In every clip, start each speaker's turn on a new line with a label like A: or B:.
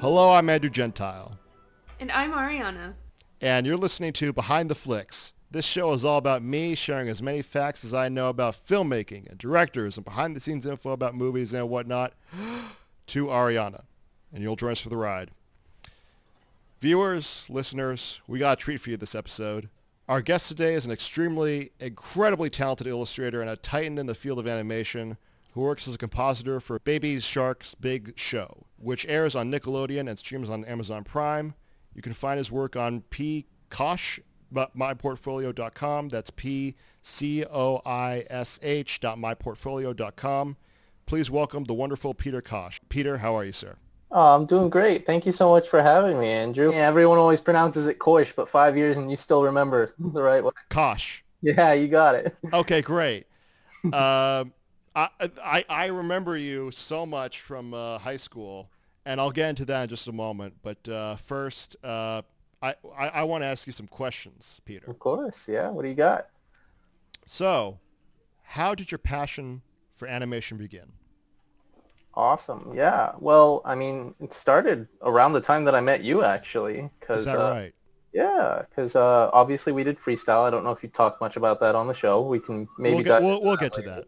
A: Hello, I'm Andrew Gentile,
B: And I'm Ariana.
A: and you're listening to Behind the Flicks. This show is all about me sharing as many facts as I know about filmmaking and directors and behind-the-scenes info about movies and whatnot to Ariana. And you'll join us for the ride. Viewers, listeners, we got a treat for you this episode. Our guest today is an extremely, incredibly talented illustrator and a titan in the field of animation who works as a compositor for Baby Shark's Big Show, which airs on Nickelodeon and streams on Amazon Prime. You can find his work on P. pkosh, myportfolio.com. That's P-C-O-I-S-H dot myportfolio.com. Please welcome the wonderful Peter Kosh. Peter, how are you, sir?
C: Oh, I'm doing great. Thank you so much for having me, Andrew. Yeah, everyone always pronounces it Koish, but five years and you still remember the right way.
A: Kosh.
C: Yeah, you got it.
A: Okay, great. Um I, I I remember you so much from uh, high school, and I'll get into that in just a moment. But uh, first, uh, I I, I want to ask you some questions, Peter.
C: Of course, yeah. What do you got?
A: So, how did your passion for animation begin?
C: Awesome. Yeah. Well, I mean, it started around the time that I met you, actually.
A: Is
C: Cause,
A: that
C: uh,
A: right?
C: Yeah, because uh, obviously we did freestyle. I don't know if you talked much about that on the show. We can maybe
A: we'll get, we'll, we'll get to that.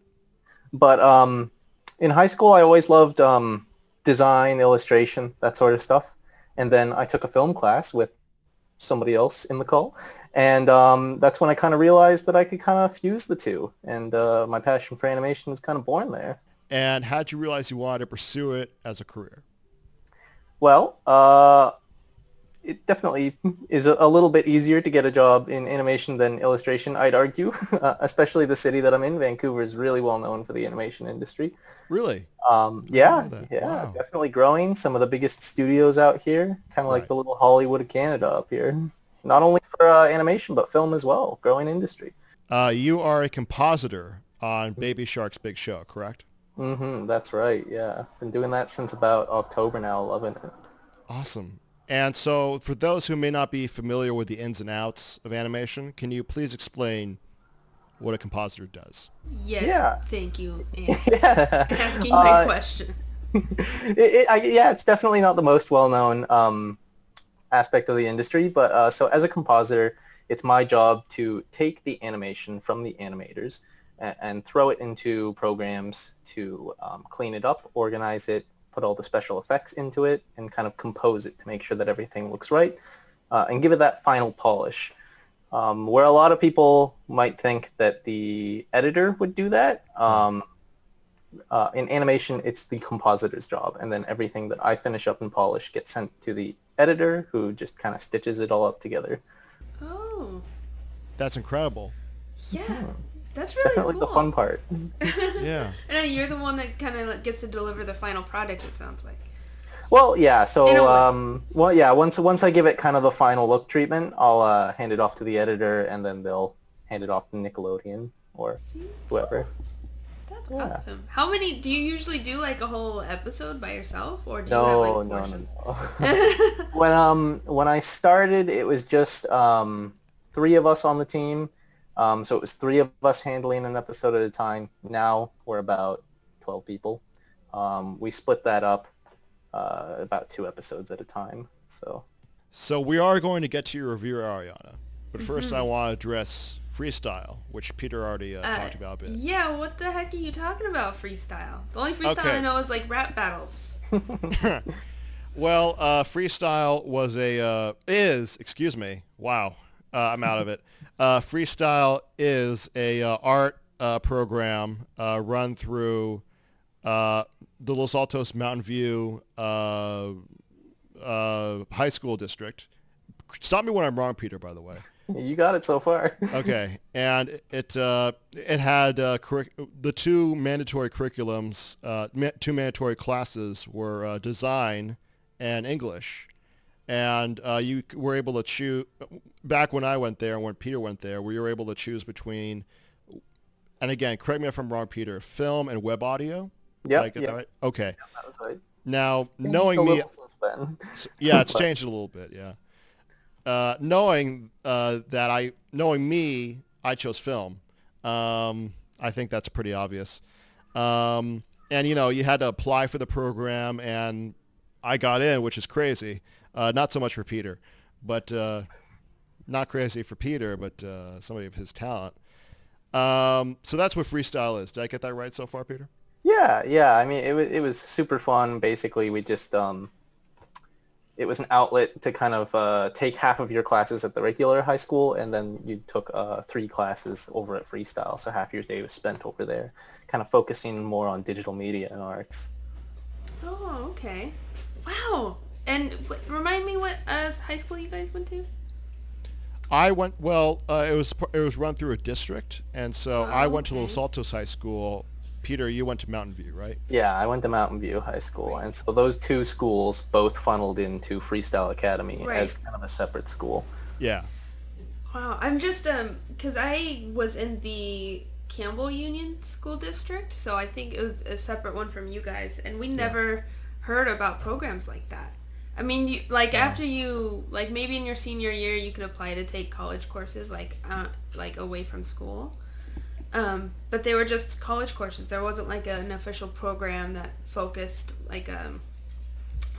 C: But um, in high school, I always loved um, design, illustration, that sort of stuff. And then I took a film class with somebody else in the call. And um, that's when I kind of realized that I could kind of fuse the two. And uh, my passion for animation was kind of born there.
A: And how did you realize you wanted to pursue it as a career?
C: Well, uh, it definitely is a, little bit easier to get a job in animation than illustration, I'd argue. Uh, especially the city that I'm in, Vancouver, is really well known for the animation industry.
A: Really?
C: Um, yeah, yeah,
A: Wow.
C: definitely growing. Some of the biggest studios out here, kind of like
A: Right.
C: the little Hollywood of Canada up here. Not only for uh, animation, but film as well. Growing industry.
A: Uh, you are a compositor on Baby Shark's Big Show, correct?
C: hmm that's right. Yeah, been doing that since about October now. Loving it.
A: Awesome. And so for those who may not be familiar with the ins and outs of animation, can you please explain what a compositor does?
B: Yes.
C: Yeah.
B: Thank you, Anne,
C: yeah.
B: asking my
C: Uh,
B: question.
C: it, it, I, yeah, it's definitely not the most well-known um, aspect of the industry, but uh, so as a compositor, it's my job to take the animation from the animators and, and throw it into programs to um, clean it up, organize it, put all the special effects into it, and kind of compose it to make sure that everything looks right, uh, and give it that final polish. Um, where a lot of people might think that the editor would do that, um, uh, in animation, it's the compositor's job, and then everything that I finish up and polish gets sent to the editor, who just kind of stitches it all up together.
B: Oh,
A: That's incredible.
B: yeah. That's really
C: Definitely
B: cool.
C: the fun part.
A: Yeah.
B: and then you're the one that kind of gets to deliver the final product. It sounds like.
C: Well, yeah. So, um, well, yeah. Once once I give it kind of the final look treatment, I'll uh, hand it off to the editor, and then they'll hand it off to Nickelodeon or
B: See,
C: whoever.
B: that's
C: Yeah.
B: awesome. How many do you usually do? Like a whole episode by yourself, or do you
C: No,
B: have
C: no,
B: like
C: no,
B: portions?
C: no. when um when I started, it was just um three of us on the team. Um, so it was three of us handling an episode at a time. Now we're about twelve people. Um, we split that up uh, about two episodes at a time. So
A: So we are going to get to your review, Ariana. But 1st I want to address freestyle, which Peter already uh,
B: Uh,
A: talked about a bit.
B: yeah, what the heck are you talking about freestyle? The only freestyle
A: Okay.
B: I know is like rap battles.
A: Well, uh, freestyle was a uh, is excuse me. Wow, uh, I'm out of it. Uh, freestyle is a uh, art uh, program uh, run through uh, the Los Altos Mountain View uh, uh, High School District. Stop me when I'm wrong, Peter. By the way.
C: you got it so far.
A: Okay, and it uh, it had uh, curric- the two mandatory curriculums, uh, ma- two mandatory classes were uh, design and English, and uh, you were able to choose. Back when I went there and when Peter went there, we were able to choose between. And again, correct me if I'm wrong, Peter. Film and web audio. Did
C: Yep,
A: I get
C: yep.
A: that right? Okay.
C: Was right.
A: Now, knowing me,
C: little since then.
A: Yeah, it's changed a little bit. Yeah, uh, knowing uh, that I, knowing me, I chose film. Um, I think that's pretty obvious. Um, and you know, you had to apply for the program, and I got in, which is crazy. Uh, not so much for Peter, but uh, not crazy for Peter, but uh, somebody of his talent. Um, so that's what freestyle is. Did I get that right so far, Peter?
C: Yeah, yeah. I mean, it was it was super fun. Basically, we just um, it was an outlet to kind of uh, take half of your classes at the regular high school, and then you took uh, three classes over at Freestyle. So half your day was spent over there, kind of focusing more on digital media and arts.
B: Oh, okay. Wow. And w- remind me what uh, high school you guys went to?
A: I went well. Uh, it was it was run through a district, and so
B: Oh,
A: I went to. Los Altos High School. Peter, you went to Mountain View, right?
C: Yeah, I went to Mountain View High School, and so those two schools both funneled into Freestyle Academy
B: Right.
C: as kind of a separate school.
A: Yeah.
B: Wow. I'm just um because I was in the Campbell Union School District, so I think it was a separate one from you guys, and we never heard about programs like that. I mean, you, like after you like maybe in your senior year you could apply to take college courses like uh, like away from school. Um, but they were just college courses. There wasn't like an official program that focused like um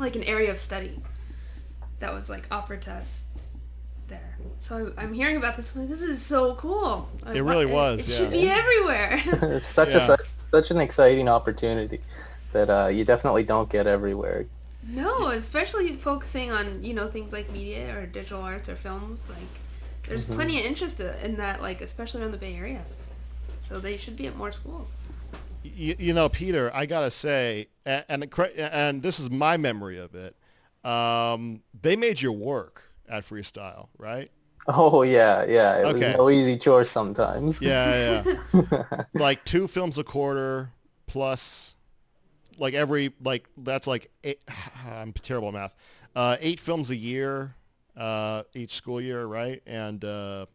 B: like an area of study that was like offered to us there. So I- I'm hearing about this. I'm like, this is so cool. Like,
A: It
B: what-
A: really was,
B: It
A: yeah.
B: should be everywhere.
C: it's such
A: Yeah.
C: a such, such an exciting opportunity that uh, you definitely don't get everywhere.
B: No, especially focusing on you know things like media or digital arts or films. Like, there's
A: Mm-hmm.
B: plenty of interest in that. Like, especially around the Bay Area. So they should be at more schools.
A: You, you know, Peter, I gotta say, and, and and this is my memory of it. Um, they made you work at Freestyle, right?
C: Oh yeah, yeah. It
A: Okay.
C: was no easy chore sometimes.
A: Yeah, yeah. like two films a quarter plus, like every like that's like eight, I'm terrible at math. Uh, eight films a year, uh, each school year, right? And uh,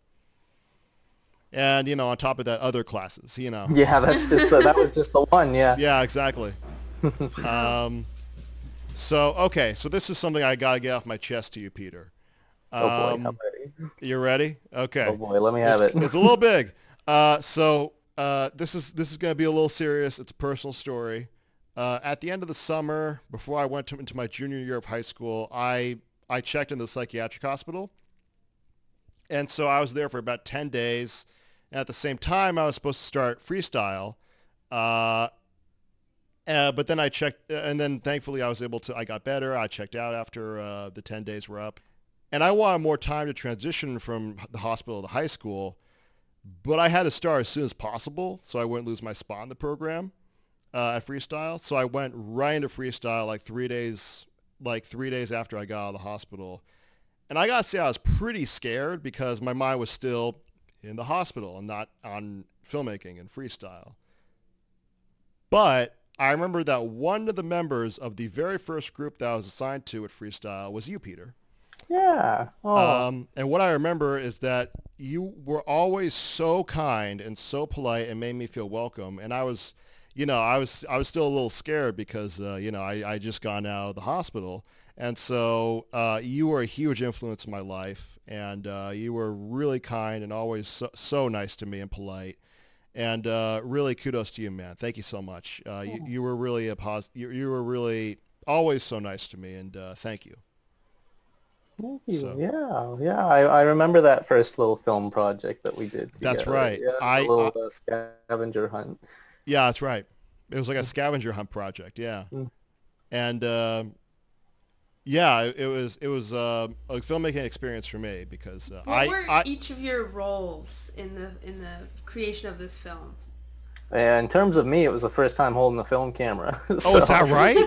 A: and you know, on top of that, other classes. You know.
C: Yeah, that's just the, that was just the one. Yeah.
A: Yeah, exactly. um, so okay, so this is something I gotta get off my chest to you, Peter.
C: Oh boy,
A: Um,
C: I'm ready.
A: You ready? Okay.
C: Oh boy, let me have
A: it's,
C: it.
A: it's a little big. Uh, so uh, this is this is gonna be a little serious. It's a personal story. Uh, at the end of the summer, before I went to, into my junior year of high school, I I checked in the psychiatric hospital, and so I was there for about ten days. And at the same time, I was supposed to start freestyle. Uh, uh, but then I checked, uh, and then thankfully I was able to. I got better. I checked out after uh, the ten days were up, and I wanted more time to transition from the hospital to high school. But I had to start as soon as possible, so I wouldn't lose my spot in the program uh, at freestyle. So I went right into freestyle like three days, like three days after I got out of the hospital, and I gotta say I was pretty scared because my mind was still in the hospital and not on filmmaking and freestyle. But I remember that one of the members of the very first group that I was assigned to at Freestyle was you, Peter.
C: Yeah. Oh.
A: Um, and what I remember is that you were always so kind and so polite and made me feel welcome. And I was, you know, I was I was still a little scared because uh, you know I I just gone out of the hospital, and so uh, you were a huge influence in my life, and uh, you were really kind and always so, so nice to me and polite. And uh, really, kudos to you, man. Thank you so much. Uh, you, you were really a pos- you, you were really always so nice to me, and uh, thank you.
C: Thank you.
A: so-
C: Yeah, yeah. I, I remember that first little film project that we did.
A: That's right.
C: Yeah,
A: I-
C: a little uh, scavenger hunt.
A: Yeah, that's right. It was like a scavenger hunt project. Yeah,
C: Mm.
A: and uh, yeah, it, it was it was uh, a filmmaking experience for me because uh,
B: What
A: I,
B: were
A: I
B: each of your roles in the in the creation of this film?
C: And in terms of me, it was the first time holding the film camera.
A: oh, is that right?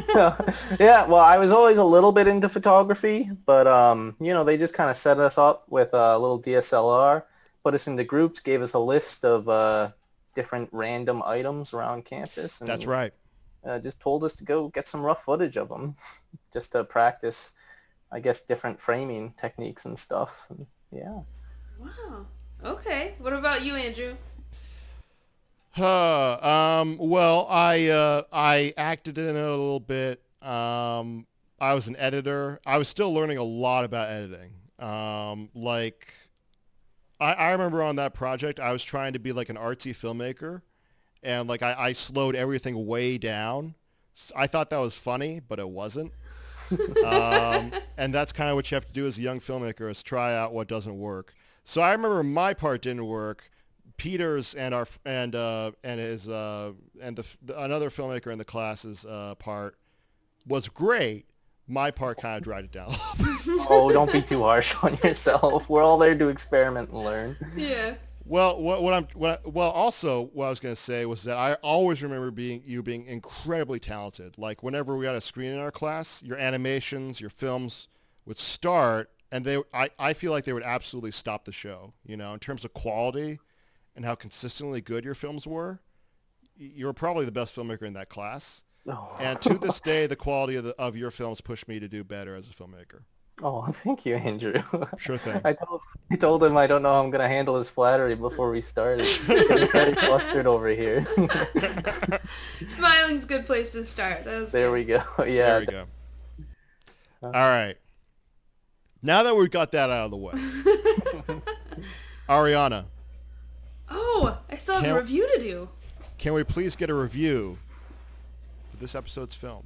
C: yeah, well, I was always a little bit into photography, but um, you know, they just kind of set us up with a little DSLR, put us into groups, gave us a list of uh, different random items around campus, and
A: That's right.
C: uh, just told us to go get some rough footage of them, just to practice, I guess, different framing techniques and stuff. And, yeah.
B: Wow. Okay. What about you, Andrew?
A: Huh, um, well, I uh, I acted in it a little bit. Um, I was an editor. I was still learning a lot about editing. Um, like, I, I remember on that project, I was trying to be like an artsy filmmaker, and like I, I slowed everything way down. I thought that was funny, but it wasn't. um, and that's kind of what you have to do as a young filmmaker is try out what doesn't work. So I remember my part didn't work. Peter's and our and uh, and his uh, and the, the, another filmmaker in the class's uh, part was great. My part kind of dried it down.
C: oh, don't be too harsh on yourself. We're all there to experiment and learn.
B: Yeah.
A: Well, what, what I'm what I, well also what I was going to say was that I always remember being you being incredibly talented. Like whenever we had a screen in our class, your animations, your films would start, and they I, I feel like they would absolutely stop the show. You know, in terms of quality and how consistently good your films were, you were probably the best filmmaker in that class.
C: Oh.
A: And to this day, the quality of the, of your films pushed me to do better as a filmmaker.
C: Oh, thank you, Andrew.
A: Sure thing.
C: I told I told him I don't know how I'm gonna handle his flattery before we started. I'm getting very flustered over here.
B: Smiling's a good place to start.
C: There
B: good.
C: we go. Yeah.
A: There we go. Uh-huh. All right. Now that we've got that out of the way, Ariana,
B: Oh, I still have
A: Can't-
B: a review to do.
A: can we please get a review of this episode's film?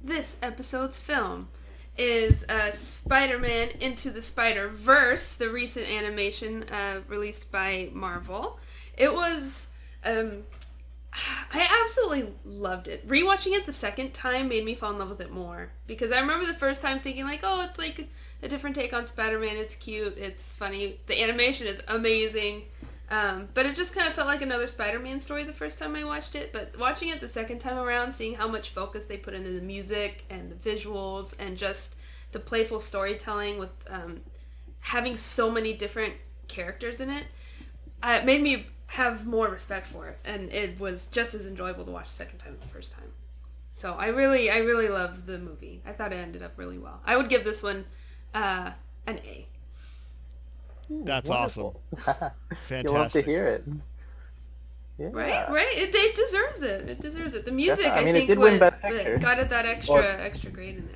B: This episode's film is uh, Spider-Man Into the Spider-Verse, the recent animation uh, released by Marvel. It was, um, I absolutely loved it. Rewatching it the second time made me fall in love with it more because I remember the first time thinking like, oh, it's like a different take on Spider-Man. It's cute. It's funny. The animation is amazing. Um, but it just kind of felt like another Spider-Man story the first time I watched it. But watching it the second time around, seeing how much focus they put into the music and the visuals and just the playful storytelling with um, having so many different characters in it, uh, it made me have more respect for it. And it was just as enjoyable to watch the second time as the first time. So I really, I really loved the movie. I thought it ended up really well. I would give this one uh, an A.
A: That's
C: Wonderful.
A: awesome. Fantastic.
C: You'll love to hear it. Yeah.
B: Right, right. It, it deserves it. It deserves it. The music,
C: I
B: I,
C: mean, it
B: think,
C: did win
B: what-
C: Best
B: got it that extra,
C: Or-
B: extra grade in there.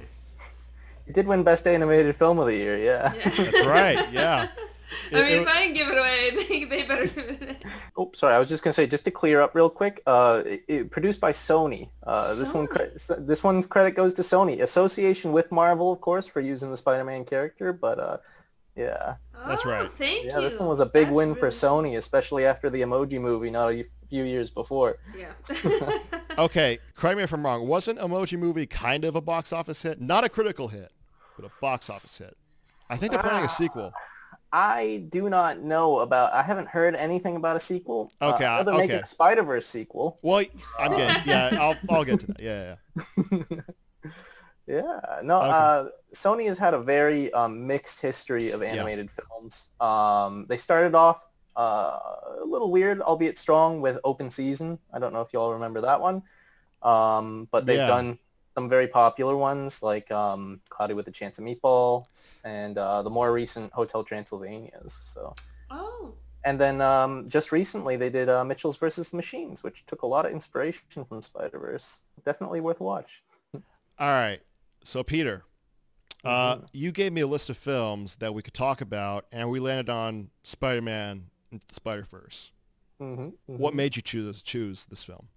C: It did win Best Animated Film of the Year. Yeah.
B: Yeah.
A: That's right. Yeah.
B: I
A: It-
B: mean,
A: it-
B: if I didn't give it away, I think they better give it. A.
C: Oh, sorry. I was just gonna say, just to clear up real quick, uh, it, it- produced by Sony. Uh, this one, cre- this one's credit goes to Sony. Association with Marvel, of course, for using the Spider-Man character, but uh, yeah,
A: That's
B: Oh,
A: right.
B: Thank
C: yeah,
B: you.
C: this one was a big
B: That's
C: win for
B: really-
C: Sony, especially after the Emoji Movie, not a few years before.
B: Yeah.
A: Okay, correct me if I'm wrong. Wasn't Emoji Movie kind of a box office hit? Not a critical hit, but a box office hit. I think they're planning a sequel.
C: I do not know about. I haven't heard anything about a sequel.
A: Okay,
C: uh, they're making
A: okay.
C: a Spider Verse sequel.
A: Well, I'm getting. Yeah, I'll I'll get to that. Yeah, yeah.
C: Yeah, no.
A: Okay.
C: Uh, Sony has had a very um, mixed history of animated films. Um, they started off uh, a little weird, albeit strong, with Open Season. I don't know if you all remember that one, um, but they've
A: Yeah.
C: done some very popular ones like um, Cloudy with a Chance of Meatball and uh, the more recent Hotel Transylvanias. So,
B: oh.
C: and then um, just recently they did uh, Mitchell's versus the Machines, which took a lot of inspiration from Spider Verse. Definitely worth a watch.
A: All right. So Peter, uh,
C: Mhm.
A: you gave me a list of films that we could talk about, and we landed on Spider-Man: Into the Spider-Verse.
C: hmm
A: What made you choose choose this film?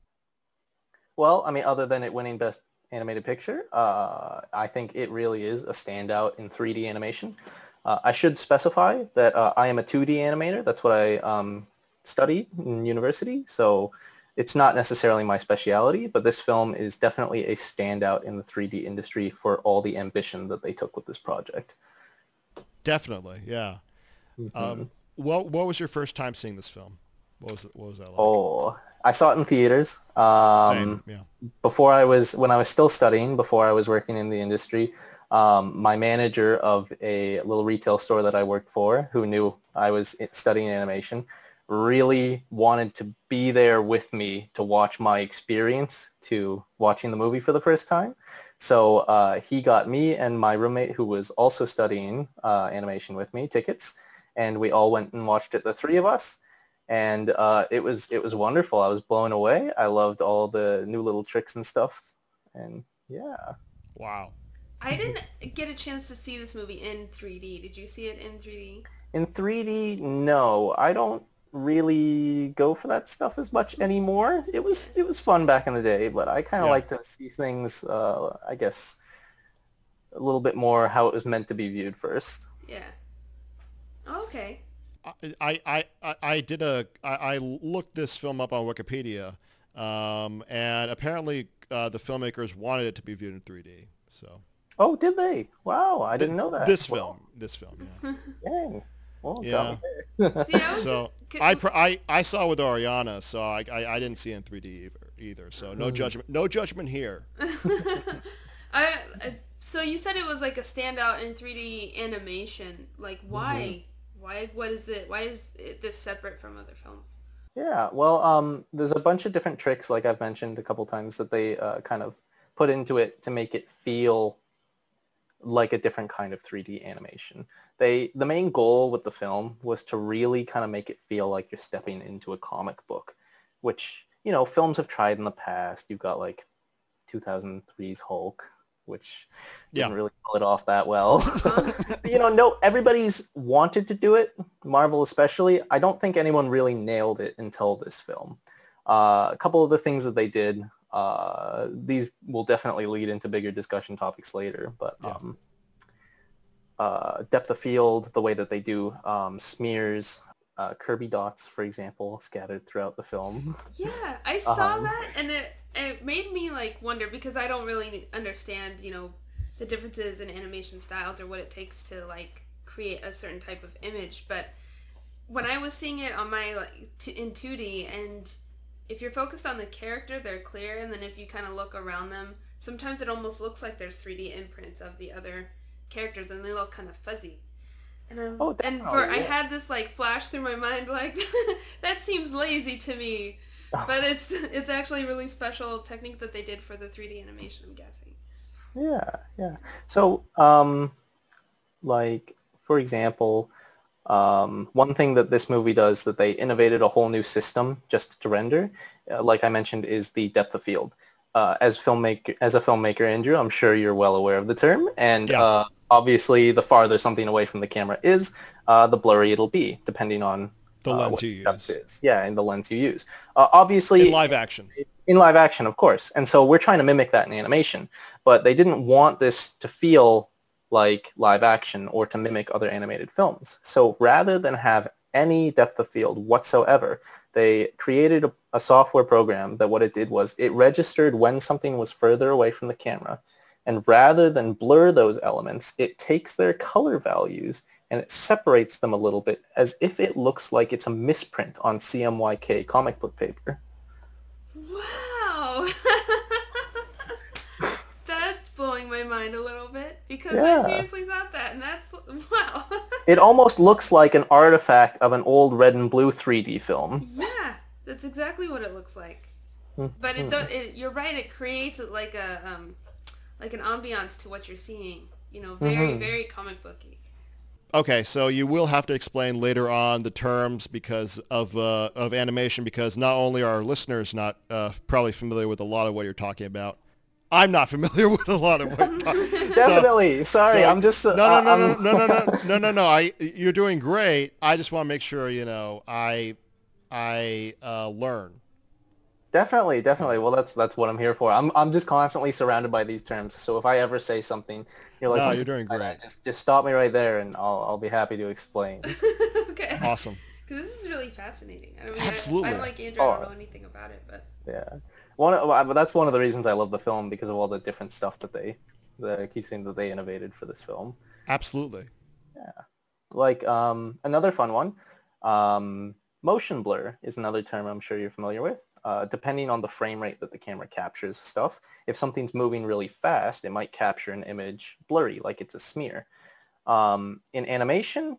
C: Well, I mean, other than it winning Best Animated Picture, uh, I think it really is a standout in 3D animation. Uh, I should specify that uh, I am a 2D animator. That's what I um, studied in university. So it's not necessarily my specialty, but this film is definitely a standout in the 3D industry for all the ambition that they took with this project.
A: Definitely, yeah.
C: Mm-hmm.
A: Um, what what was your first time seeing this film? What was it, what was that like?
C: Oh, I saw it in theaters. Um,
A: Same, yeah.
C: before I was when I was still studying, before I was working in the industry, um, my manager of a little retail store that I worked for, who knew I was studying animation, really wanted to be there with me to watch my experience to watching the movie for the first time. So uh, he got me and my roommate, who was also studying uh, animation with me, tickets, and we all went and watched it, the three of us and uh, it was it was wonderful. I was blown away. I loved all the new little tricks and stuff, and yeah.
A: Wow.
B: I didn't get a chance to see this movie in 3D. Did you see it in 3D?
C: In 3D, no, I don't really go for that stuff as much anymore. It was it was fun back in the day, but I kind of
A: Yeah.
C: like to see things, uh, I guess, a little bit more how it was meant to be viewed first.
B: Yeah. Okay.
A: I, I, I, I did a I, I looked this film up on Wikipedia, um, and apparently uh, the filmmakers wanted it to be viewed in 3D. So
C: Oh, did they? Wow, I didn't know that.
A: this
C: Well,
A: film, this film, yeah.
C: Dang. Well,
A: Yeah.
C: got me there.
B: See, I
A: so
B: just,
A: I, pr- I I saw with Ariana, so I, I, I didn't see in 3D either. either so
C: Mm.
A: no judgment, no judgment here.
B: I, I so you said it was like a standout in 3D animation. Like why? Why? What is it? Why is it this separate from other films?
C: Yeah, well, um, there's a bunch of different tricks, like I've mentioned a couple times, that they uh, kind of put into it to make it feel like a different kind of 3D animation. They, the main goal with the film was to really kind of make it feel like you're stepping into a comic book, which, you know, films have tried in the past. You've got like 2003's Hulk, which
A: Yeah.
C: didn't really pull it off that well. you know, no, everybody's wanted to do it, Marvel especially. I don't think anyone really nailed it until this film. Uh, a couple of the things that they did, uh, these will definitely lead into bigger discussion topics later, but
A: Yeah.
C: um, uh, depth of field, the way that they do um, smears, uh, Kirby dots, for example, scattered throughout the film.
B: Yeah, I saw
C: Um,
B: that, and it it made me like wonder because I don't really understand, you know, the differences in animation styles or what it takes to like create a certain type of image. But when I was seeing it on my like t- in 2D, and if you're focused on the character, they're clear, and then if you kind of look around them, sometimes it almost looks like there's 3D imprints of the other characters, and they look kind of fuzzy. And, I was,
C: Oh,
B: and
C: definitely,
B: for, I had this like flash through my mind, like that seems lazy to me but it's it's actually a really special technique that they did for the 3D animation. I'm guessing.
C: Yeah, yeah. So, um, like for example, um, one thing that this movie does that they innovated a whole new system just to render, uh, like I mentioned, is the depth of field. Uh, as filmmaker, as a filmmaker, Andrew, I'm sure you're well aware of the term, and
A: Yeah.
C: uh, obviously, the farther something away from the camera is, uh, the blurry it'll be, depending on
A: The
C: uh,
A: lens you use
C: is. Yeah, and the lens you use. Uh, obviously,
A: in live action.
C: in live action, of course. And so we're trying to mimic that in animation, but they didn't want this to feel like live action or to mimic other animated films. So rather than have any depth of field whatsoever, they created a, a software program that what it did was it registered when something was further away from the camera. And rather than blur those elements, it takes their color values and it separates them a little bit as if it looks like it's a misprint on CMYK comic book paper.
B: Wow, that's blowing my mind a little bit because
C: Yeah.
B: I seriously thought that, and that's wow.
C: It almost looks like an artifact of an old red and blue 3D film.
B: yeah, that's exactly what it looks like.
C: Hmm.
B: But it, do, it you're right. It creates like a um, like an ambiance to what you're seeing. You know, very
C: Mhm.
B: very comic booky.
A: Okay, so you will have to explain later on the terms because of uh, of animation because not only are our listeners not uh, probably familiar with a lot of what you're talking about, I'm not familiar with a lot of what you're talking. so,
C: Definitely. Sorry,
A: so-
C: I'm just uh,
A: no, no, no,
C: I'm-
A: no, no, no, no, no, no, no. I you're doing great. I just want to make sure you know I I uh, learn.
C: Definitely, definitely. Well, that's that's what I'm here for. I'm I'm just constantly surrounded by these terms. So if I ever say something, you're like,
A: No, you're doing
C: by that?"
A: great.
C: Just just stop me right there, and I'll I'll be happy to explain.
B: okay.
A: Awesome.
B: Because this is really fascinating. I don't mean,
A: Absolutely.
B: I, I'm like Andrew. I don't
C: Oh.
B: know anything about it, but
C: yeah. One, but that's one of the reasons I love the film because of all the different stuff that they, that I keep saying that they innovated for this film.
A: Absolutely. Yeah.
C: Like um, another fun one, um, motion blur is another term I'm sure you're familiar with. Uh, depending on the frame rate that the camera captures stuff, if something's moving really fast, it might capture an image blurry, like it's a smear. Um, in animation,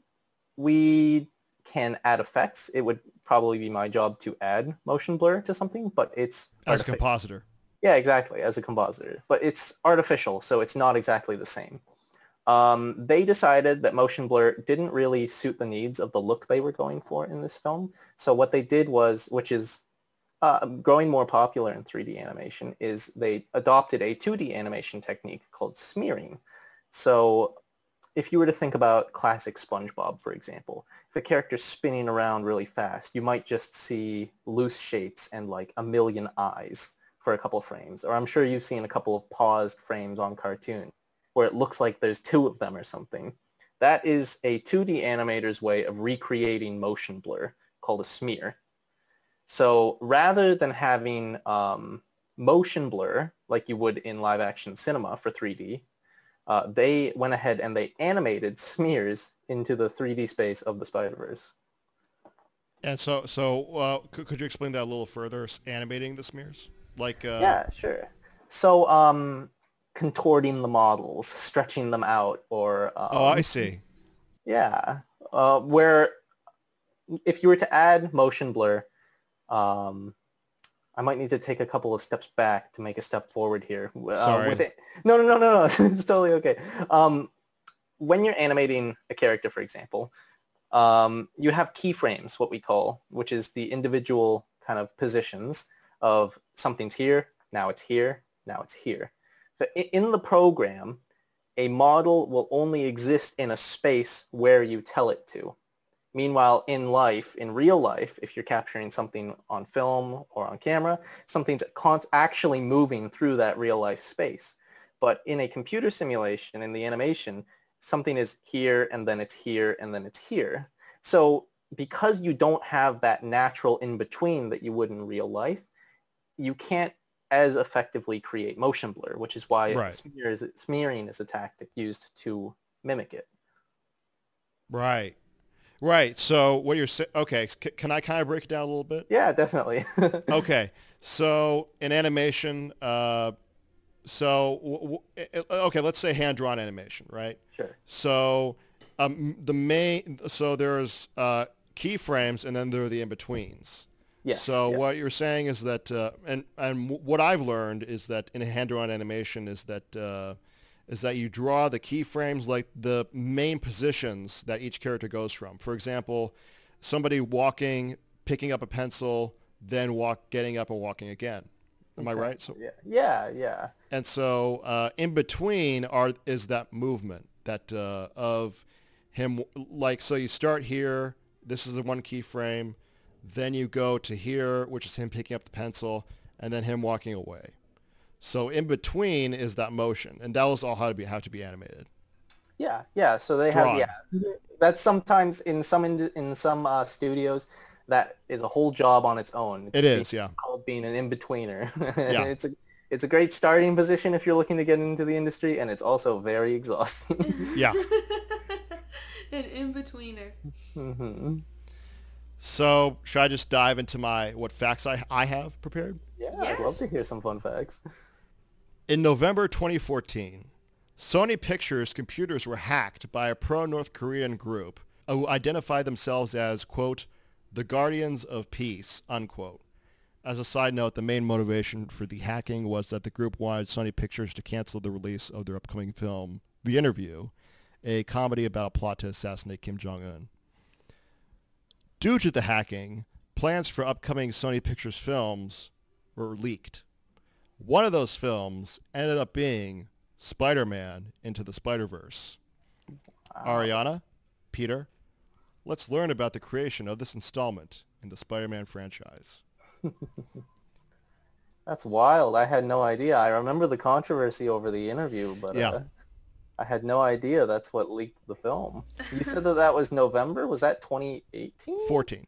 C: we can add effects. It would probably be my job to add motion blur to something, but it's
A: As a compositor.
C: yeah, exactly, as a compositor. But it's artificial, so it's not exactly the same. Um, they decided that motion blur didn't really suit the needs of the look they were going for in this film. So what they did was, which is uh, growing more popular in 3D animation, is they adopted a 2D animation technique called smearing. So if you were to think about classic SpongeBob, for example, if a character's spinning around really fast, you might just see loose shapes and like a million eyes for a couple frames. Or I'm sure you've seen a couple of paused frames on cartoon. where it looks like there's two of them or something. That is a 2D animator's way of recreating motion blur called a smear. So rather than having um, motion blur like you would in live action cinema for 3D, uh, they went ahead and they animated smears into the 3D space of the Spider-Verse.
A: And so, so uh, could, could you explain that a little further? Animating the smears, like uh,
C: yeah, sure. So um, contorting the models, stretching them out, or um,
A: oh, I see.
C: Yeah, uh, where if you were to add motion blur, um, I might need to take a couple of steps back to make a step forward here. Uh,
A: Sorry.
C: it. No, no, no, no, no. it's totally okay. Um, when you're animating a character, for example, um, you have keyframes, what we call, which is the individual kind of positions of something's here, now it's here, now it's here. So in the program, a model will only exist in a space where you tell it to. Meanwhile, in life, in real life, if you're capturing something on film or on camera, something's actually moving through that real life space. But in a computer simulation, in the animation, something is here and then it's here and then it's here. So because you don't have that natural in-between that you would in real life, you can't as effectively create motion blur, which is why
A: Right.
C: smears, smearing is a tactic used to mimic it.
A: Right, right. So what you're saying? Okay, c- can I kind of break it down a little bit?
C: Yeah, definitely.
A: okay so in animation uh, so w- w- okay let's say hand drawn animation right
C: Sure.
A: so um, the main so there's uh, keyframes and then there are the in-betweens
C: Yes.
A: so
C: yeah.
A: what you're saying is that uh, and and w- what I've learned is that in a hand drawn animation is that uh, is that you draw the keyframes like the main positions that each character goes from for example somebody walking picking up a pencil then walk getting up and walking again am I right so
C: Yeah. Yeah. Yeah.
A: and so uh, in between are is that movement that uh, of him like so you start here. This is the one keyframe. Then you go to here, which is him picking up the pencil, and then him walking away. So in between is that motion, and that was all how to be have to be animated.
C: Yeah, yeah. So they
A: Drawn.
C: have yeah. That's sometimes in some in, in some uh, studios that is a whole job on its own.
A: It is, yeah.
C: called being an in-betweener.
A: Yeah.
C: it's a it's a great starting position if you're looking to get into the industry, and it's also very exhausting.
A: Yeah.
B: An in-betweener.
C: hmm
A: So should I just dive into my what facts I I have prepared?
C: Yeah, I'd love to hear some fun facts.
A: In November 2014, Sony Pictures computers were hacked by a pro-North Korean group who identified themselves as, quote, the Guardians of Peace, unquote. As a side note, the main motivation for the hacking was that the group wanted Sony Pictures to cancel the release of their upcoming film, The Interview, a comedy about a plot to assassinate Kim Jong-un. Due to the hacking, plans for upcoming Sony Pictures films were leaked. One of those films ended up being Spider-Man Into the Spider-Verse. Ariana, Peter, let's learn about the creation of this installment in the Spider-Man franchise.
C: That's wild. I had no idea. I remember the controversy over the interview, but
A: Yeah.
C: uh, I had no idea that's what leaked the film. You said that that was November. Was that 2018?
A: 14.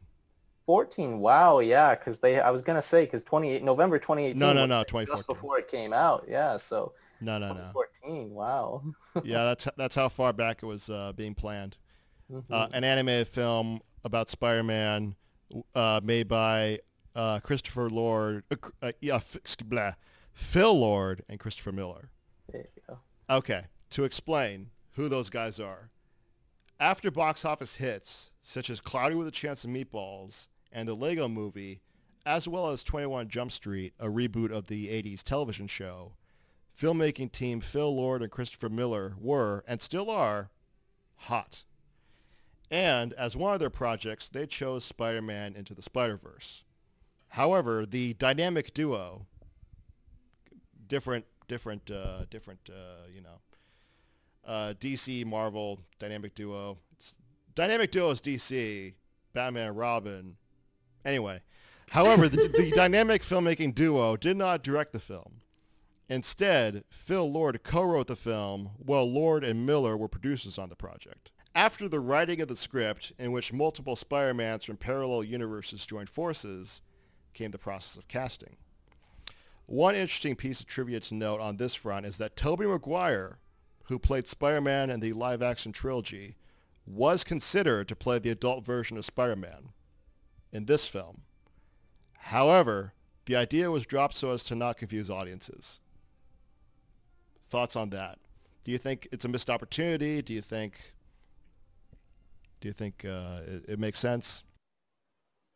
C: 14. Wow. Yeah. Because they, I was gonna say, because 28 November 2018.
A: No, no, no,
C: Just before it came out. Yeah. So
A: No, no, no.
C: 2014. Wow.
A: Yeah, that's that's how far back it was uh, being planned.
C: Mhm.
A: Uh, an animated film about Spider-Man uh, made by uh, Christopher Lord, uh, uh, yeah, blah, Phil Lord and Christopher Miller.
C: there you go.
A: Okay, to explain who those guys are. After box office hits such as Cloudy with a Chance of Meatballs and the Lego Movie, as well as 21 Jump Street, a reboot of the 80s television show, filmmaking team Phil Lord and Christopher Miller were, and still are, hot. And as one of their projects, they chose Spider-Man Into the Spider-Verse. However, the dynamic duo, different, different, uh, different, uh, you know, uh, DC Marvel dynamic duo. It's, dynamic duo is DC, Batman Robin. Anyway, however, the, the dynamic filmmaking duo did not direct the film. Instead, Phil Lord co-wrote the film while Lord and Miller were producers on the project. After the writing of the script, in which multiple Spider-Mans from parallel universes joined forces, came the process of casting. One interesting piece of trivia to note on this front is that Tobey Maguire, who played Spider-Man in the live-action trilogy, was considered to play the adult version of Spider-Man in this film. However, the idea was dropped so as to not confuse audiences. Thoughts on that? Do you think it's a missed opportunity? Do you think do you think uh, it, it makes sense?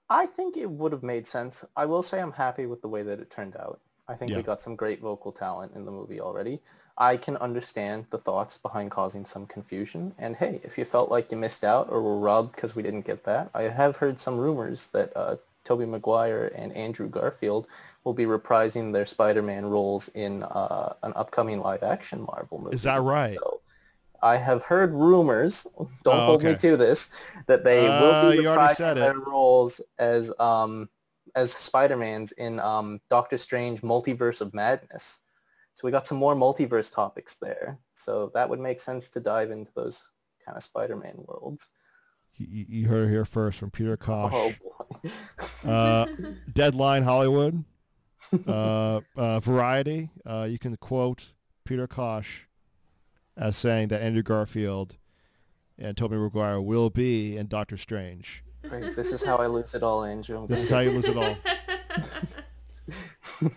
C: I think it would have made sense. I will say I'm happy with the way that it turned out. I think
A: Yeah.
C: we got some great vocal talent in the movie already. I can understand the thoughts behind causing some confusion. And hey, if you felt like you missed out or were robbed because we didn't get that, I have heard some rumors that uh, Tobey Maguire and Andrew Garfield will be reprising their Spider-Man roles in uh, an upcoming live-action Marvel movie.
A: Is that right?
C: So I have heard rumors, don't
A: Oh,
C: hold me to this, that they
A: Uh,
C: will be reprising their roles as um as Spider-Mans in um Doctor Strange Multiverse of Madness. So we got some more multiverse topics there. So that would make sense to dive into those kind of Spider-Man worlds.
A: You, you heard it here first from Peter Kosh.
C: Oh boy.
A: Uh, Deadline Hollywood, uh, uh, Variety. Uh, you can quote Peter Kosh as saying that Andrew Garfield and Tobey Maguire will be in Doctor Strange.
C: Great. This is how I lose it all, Andrew.
A: This is how you lose it all.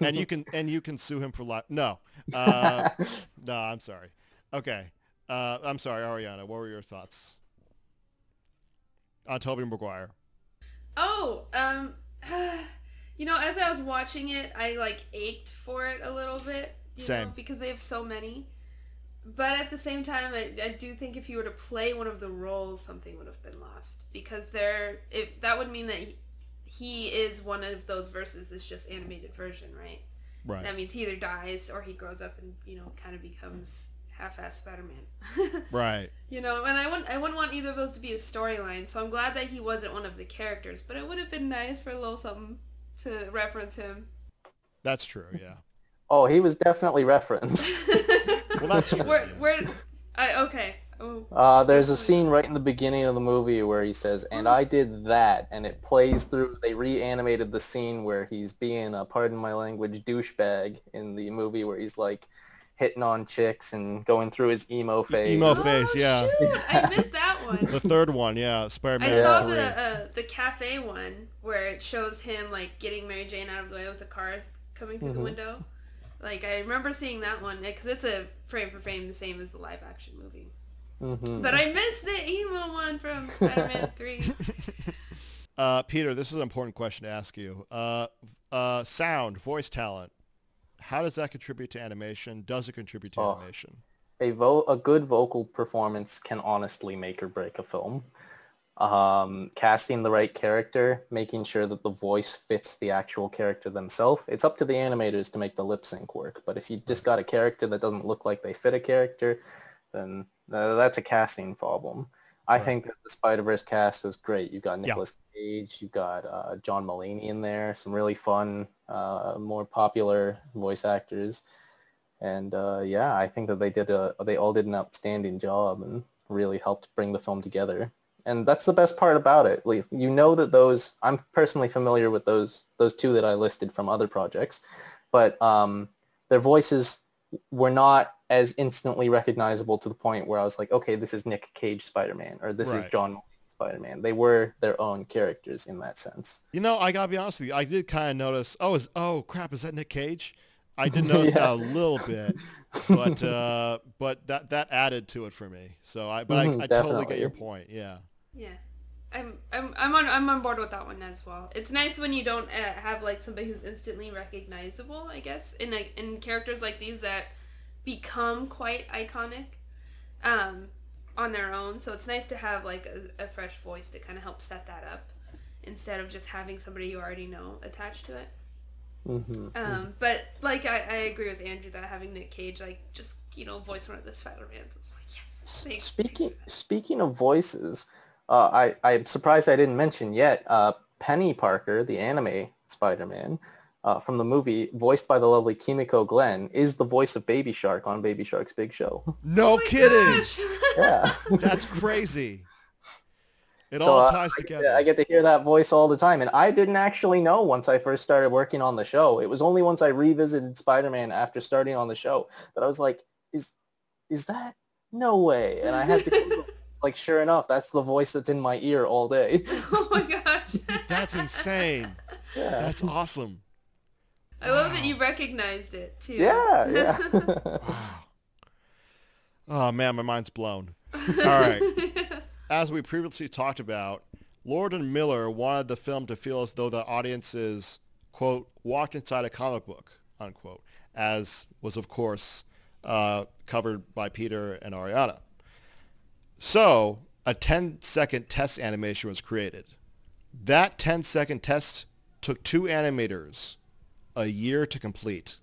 A: and you can and you can sue him for li- no, uh, no. I'm sorry. Okay, uh, I'm sorry, Ariana. What were your thoughts on Tobey Maguire?
B: Oh, um, you know, as I was watching it, I like ached for it a little bit. You
A: Same.
B: Know, because they have so many. But at the same time, I, I do think if you were to play one of the roles, something would have been lost because there, if that would mean that he, he is one of those verses. It's just animated version, right?
A: Right.
B: That means he either dies or he grows up and you know kind of becomes half-ass Spider-Man.
A: Right.
B: You know, and I wouldn't, I wouldn't want either of those to be a storyline. So I'm glad that he wasn't one of the characters. But it would have been nice for a little something to reference him.
A: That's true. Yeah.
C: Oh, he was definitely referenced.
A: Well, that's true.
B: Where,
A: yeah.
B: where, I okay. Oh,
C: Uh, there's a scene right in the beginning of the movie where he says, and I did that, and it plays through, they reanimated the scene where he's being a, pardon my language, douchebag in the movie where he's like hitting on chicks and going through his emo phase.
A: Emo face,
B: Oh,
A: yeah.
B: shoot, I missed that one.
A: The third one, yeah,
B: I
A: Spider-Man
B: saw
A: 3.
B: the uh, the cafe one where it shows him like getting Mary Jane out of the way with the car coming through the
C: Mhm.
B: window. Like I remember seeing that one because it's a frame for frame the same as the live action movie.
C: Mhm.
B: But I missed the emo one from Spider-Man Three.
A: Uh, Peter, this is an important question to ask you. Uh, uh, sound, voice talent, how does that contribute to animation? Does it contribute to
C: Oh.
A: animation?
C: a vo- a good vocal performance can honestly make or break a film. Um, casting the right character, making sure that the voice fits the actual character themselves. It's up to the animators to make the lip sync work. But if you just got a character that doesn't look like they fit a character, then that's a casting problem. I
A: Right.
C: think that the Spider-Verse cast was great. You've got
A: Yeah.
C: Cage, you've got uh, John Mulaney in there, some really fun, uh, more popular voice actors. And uh, yeah, I think that they did a they all did an outstanding job and really helped bring the film together. And that's the best part about it. Like, you know that those I'm personally familiar with those those two that I listed from other projects, but um, their voices were not as instantly recognizable to the point where I was like, okay, this is Nick Cage Spider-Man or this is John Mulaney Spider-Man. They were their own characters in that sense.
A: You know, I gotta be honest with you. I did kind of notice. Oh, is oh crap? Is that Nick Cage? I did notice
C: Yeah.
A: that a little bit, but uh, but that that added to it for me. So I but
C: Mhm,
A: I, I totally get your point. Yeah.
B: Yeah. I'm, I'm, I'm on I'm on board with that one as well. It's nice when you don't uh, have like somebody who's instantly recognizable, I guess, in like in characters like these that become quite iconic um, on their own. So it's nice to have like a, a fresh voice to kind of help set that up instead of just having somebody you already know attached to it.
C: hmm
B: Um, but like I, I agree with Andrew that having Nick Cage like just you know voice one of the Spider-Mans it's like yes. Thanks,
C: speaking
B: thanks
C: speaking of voices, uh, I I'm surprised I didn't mention yet. Uh, Peni Parker, the anime Spider-Man, uh, from the movie, voiced by the lovely Kimiko Glenn, is the voice of Baby Shark on Baby Shark's Big Show.
A: No
B: Oh
A: kidding.
B: gosh.
C: yeah.
A: That's crazy. It
C: So,
A: all
C: uh,
A: ties
C: I get to-
A: together.
C: I get to hear that voice all the time, and I didn't actually know once I first started working on the show. It was only once I revisited Spider-Man after starting on the show that I was like, "Is is that no way?" And I had to Google. like, sure enough, that's the voice that's in my ear all day.
B: oh my gosh.
A: That's insane.
C: Yeah,
A: That's awesome.
B: I love that you recognized it too.
C: yeah, yeah.
A: Wow. Oh man, my mind's blown. All right. As we previously talked about, Lord and Miller wanted the film to feel as though the audiences, quote, walked inside a comic book, unquote, as was, of course, uh, covered by Peter and Ariana. So a 10-second test animation was created. That 10-second test took two animators a year to complete.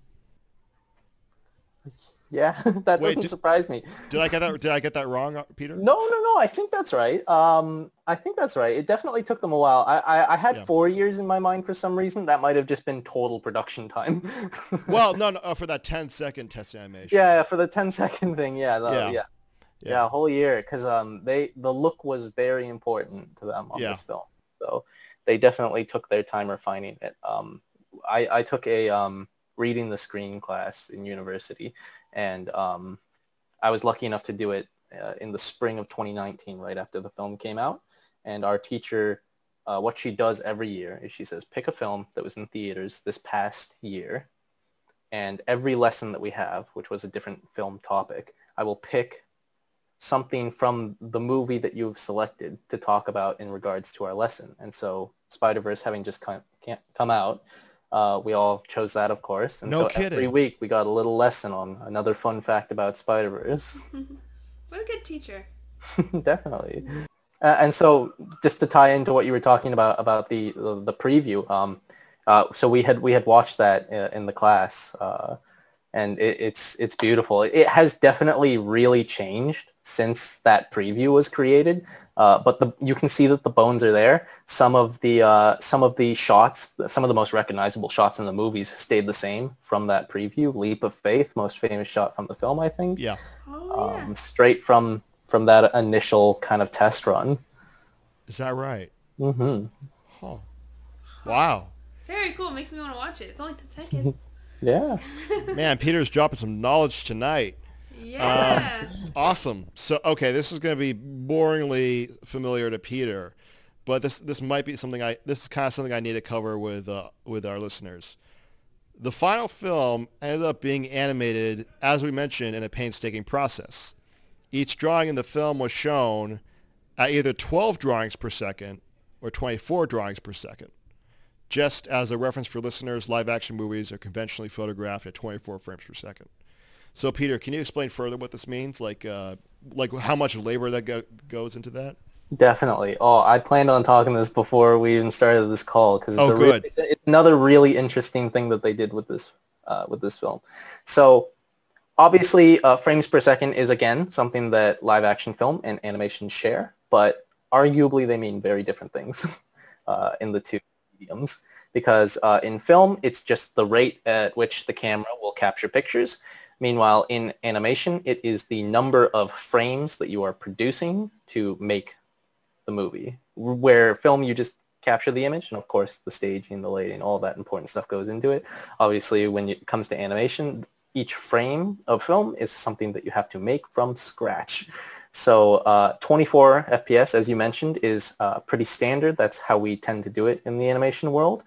C: yeah, that
A: Wait,
C: doesn't
A: did-
C: surprise me.
A: Did I get that? Did I get that wrong, uh, Peter?
C: No, no, no. I think that's right. Um, I think that's right. It definitely took them a while. I, I, I had
A: Yeah.
C: four years in my mind for some reason. That might have just been total production time.
A: Well, no, no, uh, for that 10 second test animation.
C: yeah, for the 10 second thing. Yeah, the,
A: Yeah.
C: yeah, yeah,
A: Yeah.
C: a whole year because um, they the look was very important to them on
A: Yeah.
C: this film. So they definitely took their time refining it. Um, I, I took a um, reading the screen class in university, and um, I was lucky enough to do it uh, in the spring of 2019, right after the film came out. And our teacher, uh, what she does every year is she says, pick a film that was in theaters this past year, and every lesson that we have, which was a different film topic, I will pick something from the movie that you've selected to talk about in regards to our lesson. And so Spider-Verse having just come, can't come out, uh, we all chose that, of course. And
A: No
C: so every week we got a little lesson on another fun fact about Spider-Verse.
B: what a good teacher.
C: Definitely. Uh, and so just to tie into what you were talking about about the the, the preview, um, uh, so we had we had watched that uh, in the class, uh, and it, it's it's beautiful. It has definitely really changed since that preview was created. Uh, but the, you can see that the bones are there. Some of the uh, some of the shots, some of the most recognizable shots in the movies, stayed the same from that preview. Leap of Faith, most famous shot from the film, I think
A: Yeah.
B: Oh yeah.
C: um, straight from from that initial kind of test run.
A: Is that right?
C: hmm
A: Huh. Wow.
B: Very cool. Makes me want to watch it. It's only 10 seconds.
C: Yeah.
A: Man, Peter's dropping some knowledge tonight.
B: Yeah.
A: Awesome. So, okay, this is going to be boringly familiar to Peter, but this this might be something I this is kind of something I need to cover with uh, with our listeners. The final film ended up being animated, as we mentioned, in a painstaking process. Each drawing in the film was shown at either 12 drawings per second or 24 drawings per second. Just as a reference for listeners, live-action movies are conventionally photographed at 24 frames per second. So, Peter, can you explain further what this means? Like, uh, like how much labor that go- goes into that?
C: Definitely. Oh, I planned on talking this before we even started this call because it's,
A: Oh,
C: a re- it's, it's another really interesting thing that they did with this uh, with this film. So obviously, uh, frames per second is again something that live action film and animation share, but arguably they mean very different things uh, in the two mediums. Because uh, in film, it's just the rate at which the camera will capture pictures. Meanwhile, in animation, it is the number of frames that you are producing to make the movie. Where film, you just capture the image, and of course, the staging, the lighting, all that important stuff goes into it. Obviously, when it comes to animation, each frame of film is something that you have to make from scratch. So uh, 24 FPS, as you mentioned, is uh, pretty standard. That's how we tend to do it in the animation world.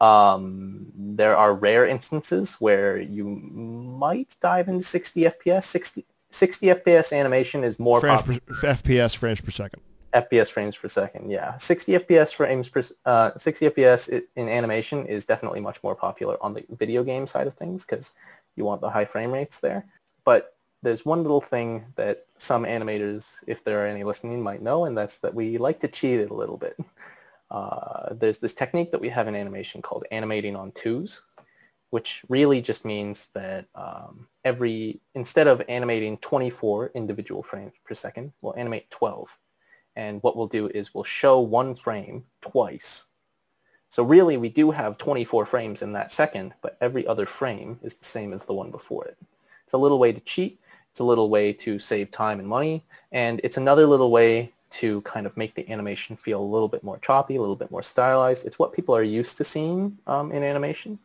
C: Um, there are rare instances where you might dive into 60 FPS. 60, 60 FPS animation is more
A: Frames
C: popular.
A: per, FPS frames per second.
C: FPS frames per second. Yeah, 60 FPS frames per uh, 60 FPS in animation is definitely much more popular on the video game side of things because you want the high frame rates there. But there's one little thing that some animators, if there are any listening, might know, and that's that we like to cheat it a little bit. Uh, there's this technique that we have in animation called animating on twos, which really just means that um, every instead of animating 24 individual frames per second, we'll animate 12. And what we'll do is we'll show one frame twice So really, we do have 24 frames in that second, but every other frame is the same as the one before it. It's a little way to cheat. It's a little way to save time and money. And it's another little way to kind of make the animation feel a little bit more choppy, a little bit more stylized. It's what people are used to seeing um, in animation.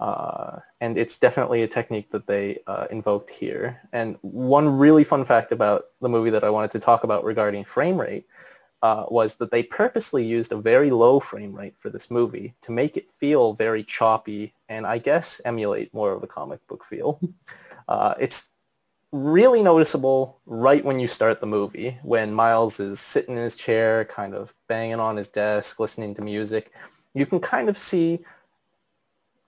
C: Uh, and it's definitely a technique that they uh, invoked here. And one really fun fact about the movie that I wanted to talk about regarding frame rate uh, was that they purposely used a very low frame rate for this movie to make it feel very choppy and I guess emulate more of a comic book feel. Uh, it's really noticeable right when you start the movie when Miles is sitting in his chair, kind of banging on his desk, listening to music. You can kind of see,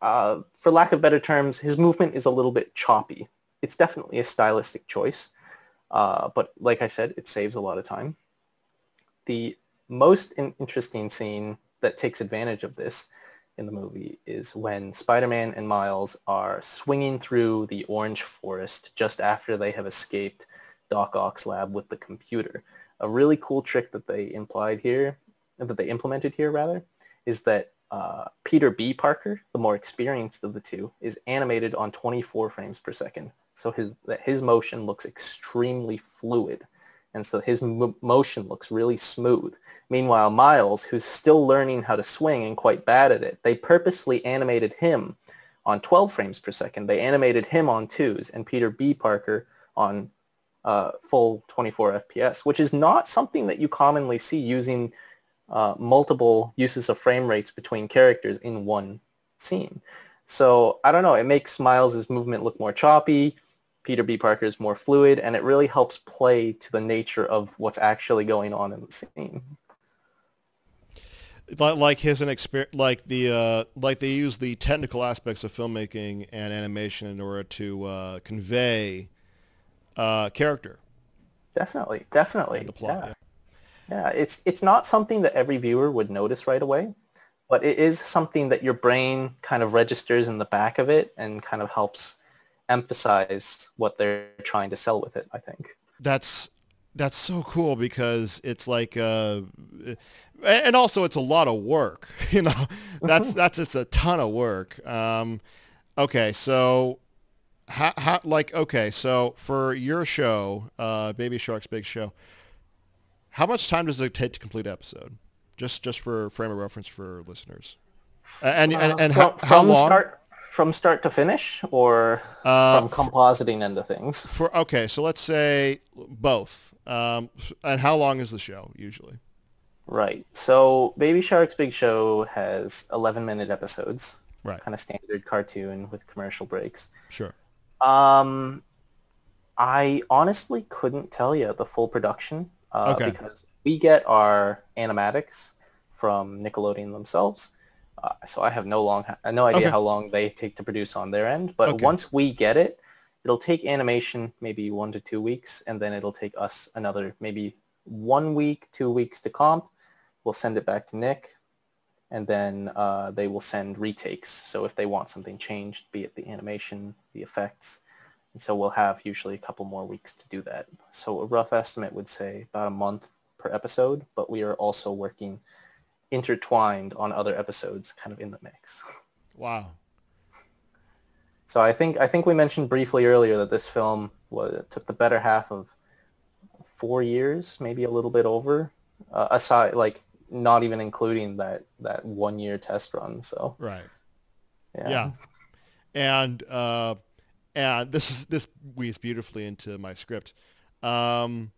C: uh, for lack of better terms, his movement is a little bit choppy. It's definitely a stylistic choice, uh, but like I said, it saves a lot of time. The most in- interesting scene that takes advantage of this in the movie is when Spider-Man and Miles are swinging through the orange forest just after they have escaped Doc Ock's lab with the computer. A really cool trick that they implied here, that they implemented here rather, is that uh, Peter B. Parker, the more experienced of the two, is animated on 24 frames per second. So his, that his motion looks extremely fluid and so his motion looks really smooth. Meanwhile, Miles, who's still learning how to swing and quite bad at it, they purposely animated him on 12 frames per second. They animated him on twos and Peter B. Parker on uh, full 24 FPS, which is not something that you commonly see using uh, multiple uses of frame rates between characters in one scene. So I don't know. It makes Miles' movement look more choppy. Peter B. Parker is more fluid, and it really helps play to the nature of what's actually going on in the scene.
A: Like his an like the uh, like they use the technical aspects of filmmaking and animation in order to uh, convey uh, character.
C: Definitely, definitely. The plot, yeah. yeah. yeah, it's it's not something that every viewer would notice right away, but it is something that your brain kind of registers in the back of it and kind of helps emphasize what they're trying to sell with it. I think.
A: That's that's so cool because it's like uh and also it's a lot of work you know? That's that's just a ton of work. Um okay so how, how like okay so for your show uh baby sharks big show how much time does it take to complete episode? Just just for frame of reference for listeners. And and, and, and
C: from,
A: how, how long?
C: start from start to finish or uh, from compositing into things?
A: For okay, so let's say both. Um, and how long is the show usually?
C: Right. So Baby Shark's Big Show has 11 minute episodes.
A: Right.
C: Kind of standard cartoon with commercial breaks.
A: Sure.
C: Um, I honestly couldn't tell you the full production uh,
A: okay.
C: because we get our animatics from Nickelodeon themselves. Uh, so I have no long, no idea okay. how long they take to produce on their end. But okay. once we get it, it'll take animation maybe one to two weeks, and then it'll take us another maybe one week, two weeks to comp. We'll send it back to Nick, and then uh, they will send retakes. So if they want something changed, be it the animation, the effects, and so we'll have usually a couple more weeks to do that. So a rough estimate would say about a month per episode, but we are also working intertwined on other episodes kind of in the mix.
A: Wow.
C: So I think I think we mentioned briefly earlier that this film was, took the better half of four years, maybe a little bit over, uh, aside like not even including that that one year test run. So
A: right, yeah, yeah. and uh, and this is this weaves beautifully into my script. Um,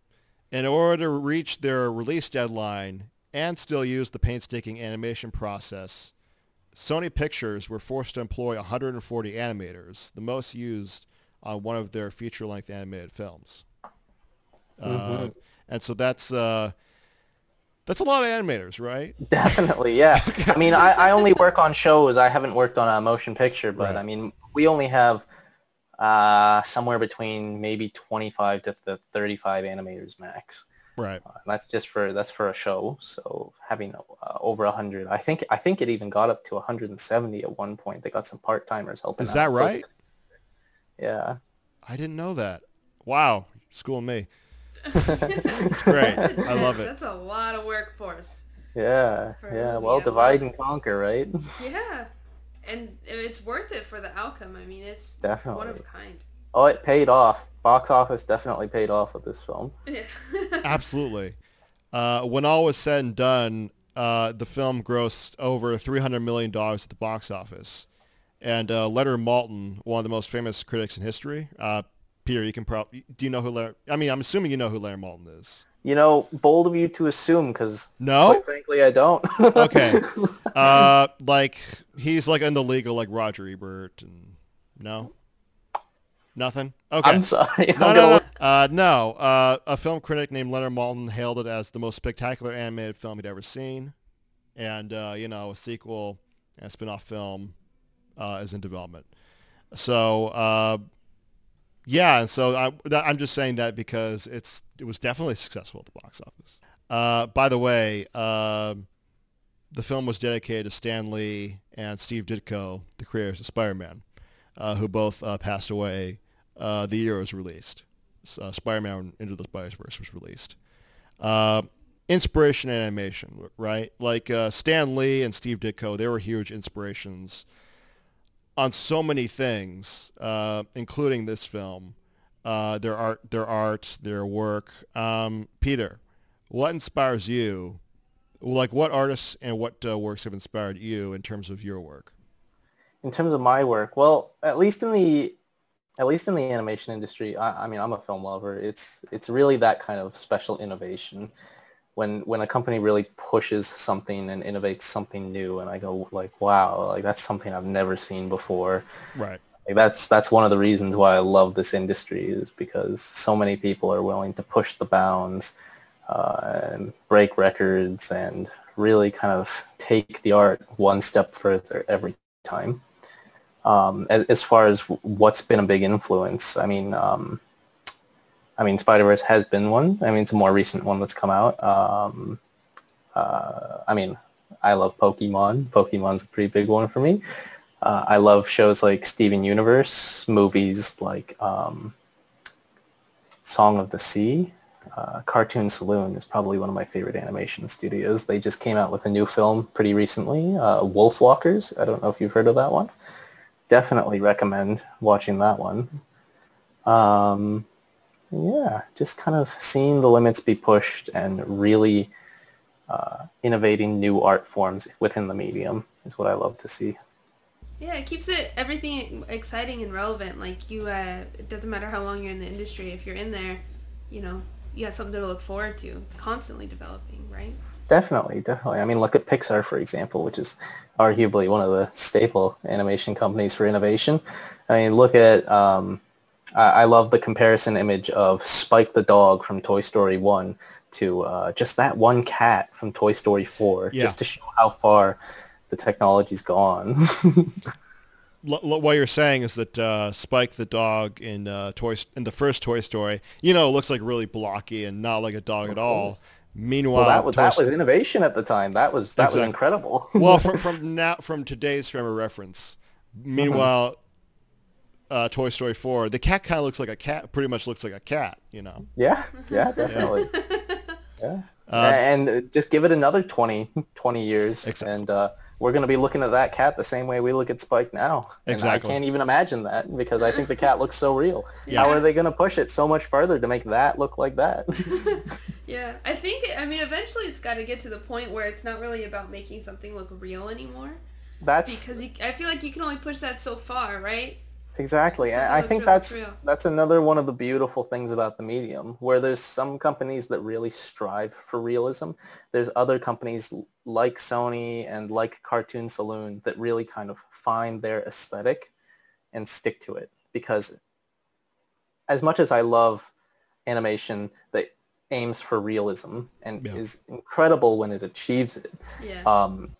A: in order to reach their release deadline, and still use the painstaking animation process, Sony Pictures were forced to employ 140 animators, the most used on one of their feature-length animated films. Uh, mm-hmm. Uh, and so that's uh, that's a lot of animators, right?
C: Definitely, yeah. I mean, I, I only work on shows. I haven't worked on a motion picture, but right. I mean, we only have uh, somewhere between maybe 25 to 35 animators max.
A: Right.
C: Uh, that's just for that's for a show. So having uh, over hundred, I think I think it even got up to 170 at one point. They got some part timers helping.
A: Is that right?
C: Yeah.
A: I didn't know that. Wow, school me. it's great. I love it.
B: That's a lot of workforce.
C: Yeah,
B: For
C: yeah. Well,
B: I
C: divide and conquer, right?
B: Yeah, and it's worth it for the outcome. I mean, it's
C: Definitely.
B: one of a kind.
C: Oh, it paid off. Box office definitely paid off with this film.
B: Yeah.
A: Absolutely. Uh, when all was said and done, uh, the film grossed over $300 million at the box office. And uh, Leonard Maltin, one of the most famous critics in history, uh, Peter, you can probably, do you know who Leonard, I mean, I'm assuming you know who Leonard Maltin is.
C: You know, bold of you to assume, because
A: No?
C: quite frankly, I don't.
A: Okay. Uh, like, he's like in the league of like Roger Ebert and, no? Nothing? Okay.
C: I'm sorry. I'm
A: No, no, no. Uh, no. Uh, a film critic named Leonard Maltin hailed it as the most spectacular animated film he'd ever seen, and uh, you know, a sequel and a spin-off film uh, is in development. So, uh, yeah, and so I, that, I'm just saying that because it's it was definitely successful at the box office. Uh, by the way, um the film was dedicated to Stan Lee and Steve Ditko, the creators of Spider-Man, uh, who both uh, passed away uh, the year it was released. Uh, Spider-Man Into the Spider-Verse was released. Uh, inspiration and animation, right? Like uh, Stan Lee and Steve Ditko, they were huge inspirations on so many things, uh, including this film. Uh, their art, their art, their work. Um, Peter, what inspires you? Like, what artists and what works have inspired you in terms of your work?
C: in terms of my work, well, at least in the at least in the animation industry, I, I mean, I'm a film lover. It's it's really that kind of special innovation when when a company really pushes something and innovates something new, and I go like, wow, like that's something I've never seen before.
A: Right.
C: Like that's that's one of the reasons why I love this industry is because so many people are willing to push the bounds uh, and break records and really kind of take the art one step further every time. Um, as, as far as what's been a big influence, I mean, um, I mean, Spider Verse has been one. I mean, it's a more recent one that's come out. Um, uh, I mean, I love Pokemon. Pokemon's a pretty big one for me. Uh, I love shows like Steven Universe, movies like um, Song of the Sea. Uh, Cartoon Saloon is probably one of my favorite animation studios. They just came out with a new film pretty recently, uh, Wolfwalkers. I don't know if you've heard of that one. Definitely recommend watching that one. Um, yeah, just kind of seeing the limits be pushed and really uh, innovating new art forms within the medium is what I love to see.
B: Yeah, it keeps it everything exciting and relevant. Like you, uh, it doesn't matter how long you're in the industry. If you're in there, you know, you got something to look forward to. It's constantly developing, right?
C: Definitely, definitely. I mean, look at Pixar, for example, which is arguably one of the staple animation companies for innovation. I mean, look at, um, I, I love the comparison image of Spike the dog from Toy Story 1 to uh, just that one cat from Toy Story 4,
A: Yeah.
C: just to show how far the technology's gone.
A: L- l- what you're saying is that uh, Spike the dog in uh, Toy in the first Toy Story, you know, looks like really blocky and not like a dog at all.
C: Course.
A: Meanwhile,
C: well, that was,
A: Toy
C: that was innovation at the time. That was, that
A: Exactly.
C: was incredible.
A: well from from now from today's frame of reference. Meanwhile, uh, Toy Story 4, the cat kind of looks like a cat. Pretty much looks like a cat. You know.
C: Yeah, yeah, definitely. yeah.
A: Uh,
C: and uh, just give it another 20, 20 years,
A: Exactly.
C: and uh, we're going to be looking at that cat the same way we look at Spike now. And
A: Exactly.
C: I can't even imagine that because I think the cat looks so real.
A: Yeah.
C: How are they going to push it so much further to make that look like that?
B: Yeah, I think. I mean, eventually, it's got to get to the point where it's not really about making something look real anymore.
C: That's
B: Because you, I feel like you can only push that so far, right?
C: Exactly.
B: Something
C: And I think
B: real,
C: that's
B: that's
C: that's another one of the beautiful things about the medium, where there's some companies that really strive for realism. There's other companies like Sony and like Cartoon Saloon that really kind of find their aesthetic and stick to it. Because as much as I love animation that aims for realism and
A: Yeah.
C: is incredible when it achieves it,
B: Yeah.
C: um,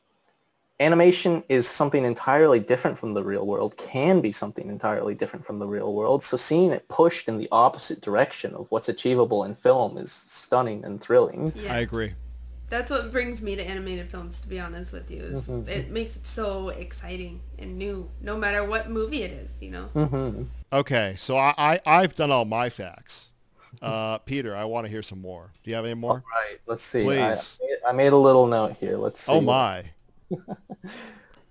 C: animation is something entirely different from the real world, can be something entirely different from the real world. So seeing it pushed in the opposite direction of what's achievable in film is stunning and thrilling.
B: yeah.
A: I agree.
B: That's what brings me to animated films, to be honest with you. Is
C: Mhm.
B: It makes it so exciting and new, no matter what movie it is, you know?
C: hmm
A: Okay, so I, I I've done all my facts. Uh, Peter, I want to hear some more. Do you have any more?
C: Right. Let's see. I,
A: Please.
C: I made a little note here. Let's see.
A: Oh my!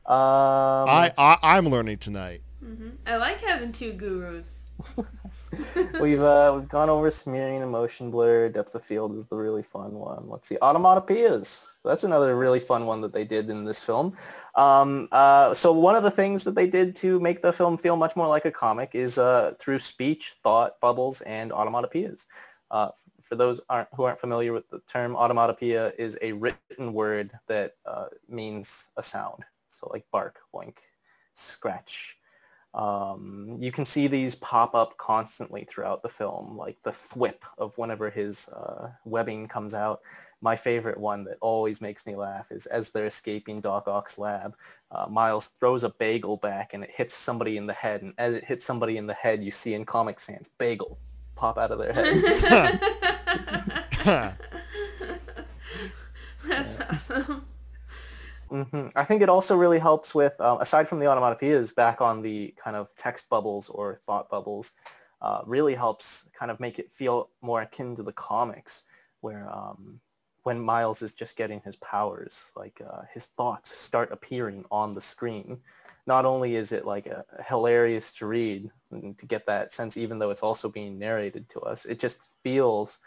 C: Um,
A: I, I I'm learning tonight.
B: hmm I like having two gurus.
C: we've uh, we've gone over smearing and motion blur. Depth of field is the really fun one. Let's see, automatopoeias. That's another really fun one that they did in this film. Um, uh, so one of the things that they did to make the film feel much more like a comic is uh, through speech, thought bubbles, and automatopoeias. For those aren't, who aren't familiar with the term, automatopoeia is a written word that uh, means a sound. So like bark, boink, scratch, um, you can see these pop up constantly throughout the film, like the thwip of whenever his uh, webbing comes out. My favorite one that always makes me laugh is as they're escaping Doc Ock's lab, uh, Miles throws a bagel back and it hits somebody in the head. And as it hits somebody in the head, you see in Comic Sans, bagel pop out of their head.
B: That's awesome.
C: hmm I think it also really helps with, um, aside from the onomatopoeias, back on the kind of text bubbles or thought bubbles, uh, really helps kind of make it feel more akin to the comics, where um, when Miles is just getting his powers, like uh, his thoughts start appearing on the screen. Not only is it like a, hilarious to read and to get that sense, even though it's also being narrated to us, it just feels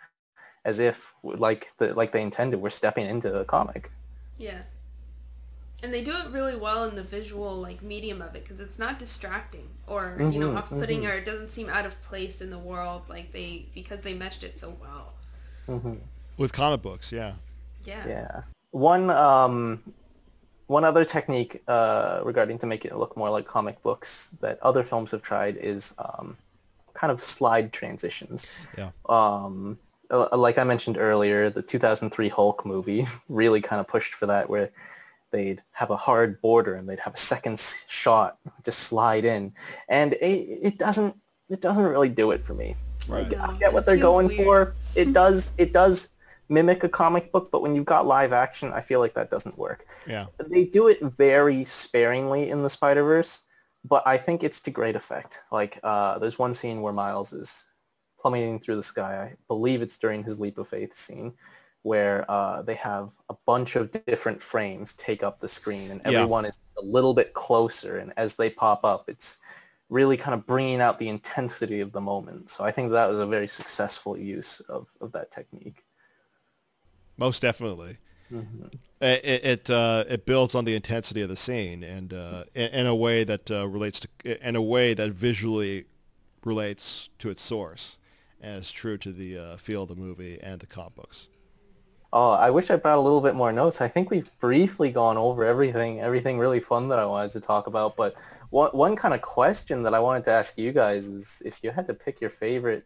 C: as if like the like they intended, we're stepping into a comic.
B: Yeah. And they do it really well in the visual like medium of it because it's not distracting or you know
C: Mhm,
B: off-putting
C: mhm.
B: or it doesn't seem out of place in the world like they because they meshed it so well.
C: hmm
A: With comic books, yeah.
B: Yeah.
C: Yeah. One um, one other technique uh, regarding to make it look more like comic books that other films have tried is um, kind of slide transitions.
A: Yeah.
C: Um, like I mentioned earlier, the 2003 Hulk movie really kind of pushed for that, where they'd have a hard border and they'd have a second shot just slide in, and it, it doesn't it doesn't really do it for me.
A: Right.
C: Like, I get what they're going
B: weird.
C: for. It does it does mimic a comic book, but when you've got live action, I feel like that doesn't work.
A: Yeah.
C: They do it very sparingly in the Spider-Verse, but I think it's to great effect. Like uh, there's one scene where Miles is plummeting through the sky. I believe it's during his leap of faith scene where uh, they have a bunch of different frames take up the screen and
A: Yeah.
C: everyone is a little bit closer and as they pop up it's really kind of bringing out the intensity of the moment so i think that was a very successful use of, of that technique
A: Most definitely. It it it, uh, it builds on the intensity of the scene and uh, in, in a way that uh, relates to in a way that visually relates to its source is true to the uh, feel of the movie and the comic books.
C: oh i wish i brought a little bit more notes i think we've briefly gone over everything everything really fun that i wanted to talk about but one, one kind of question that i wanted to ask you guys is if you had to pick your favorite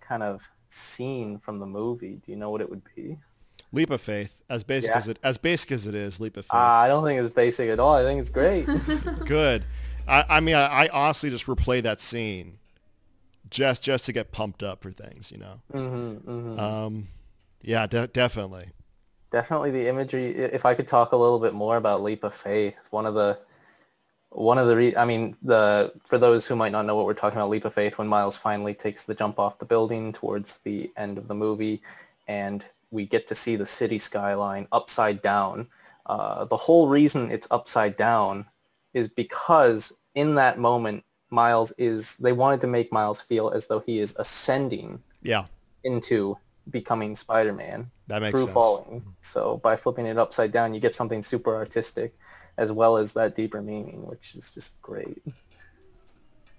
C: kind of scene from the movie do you know what it would be
A: Leap of Faith, as basic
C: Yeah.
A: as it as basic as it is, Leap of Faith.
C: Uh, I don't think it's basic at all. I think it's great.
A: Good. I, I mean, I, I honestly just replay that scene just just to get pumped up for things, you know.
C: hmm hmm
A: Um, yeah, de- definitely.
C: Definitely the imagery. If I could talk a little bit more about Leap of Faith, one of the one of the re- I mean the for those who might not know what we're talking about, Leap of Faith, when Miles finally takes the jump off the building towards the end of the movie, and we get to see the city skyline upside down. Uh, the whole reason it's upside down is because in that moment, Miles is they wanted to make Miles feel as though he is ascending
A: Yeah,
C: into becoming Spider-Man
A: that makes
C: through
A: sense.
C: falling. So by flipping it upside down, you get something super artistic as well as that deeper meaning, which is just great.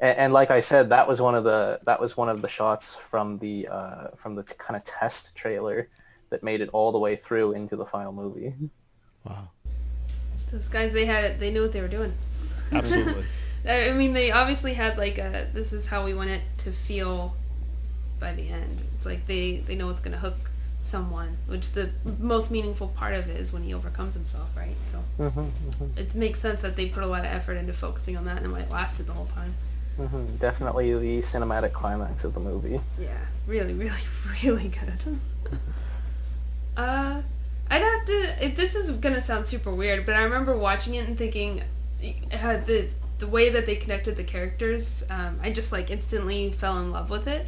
C: And, and like I said, that was one of the that was one of the shots from the uh, from the t- kind of test trailer that made it all the way through into the final movie.
A: Wow,
B: Those guys they had it they knew what they were doing.
A: absolutely.
B: I mean, they obviously had like a this is how we want it to feel by the end. It's like they they know it's gonna hook someone, which the most meaningful part of it is when he overcomes himself, right? So
C: Mm-hmm,
B: it makes sense that they put a lot of effort into focusing on that and why it lasted the whole time.
C: hmm Definitely the cinematic climax of the movie.
B: Yeah, really, really, really good. uh, I'd have to. If this is gonna sound super weird, but I remember watching it and thinking, uh, the the way that they connected the characters, um, I just like instantly fell in love with it.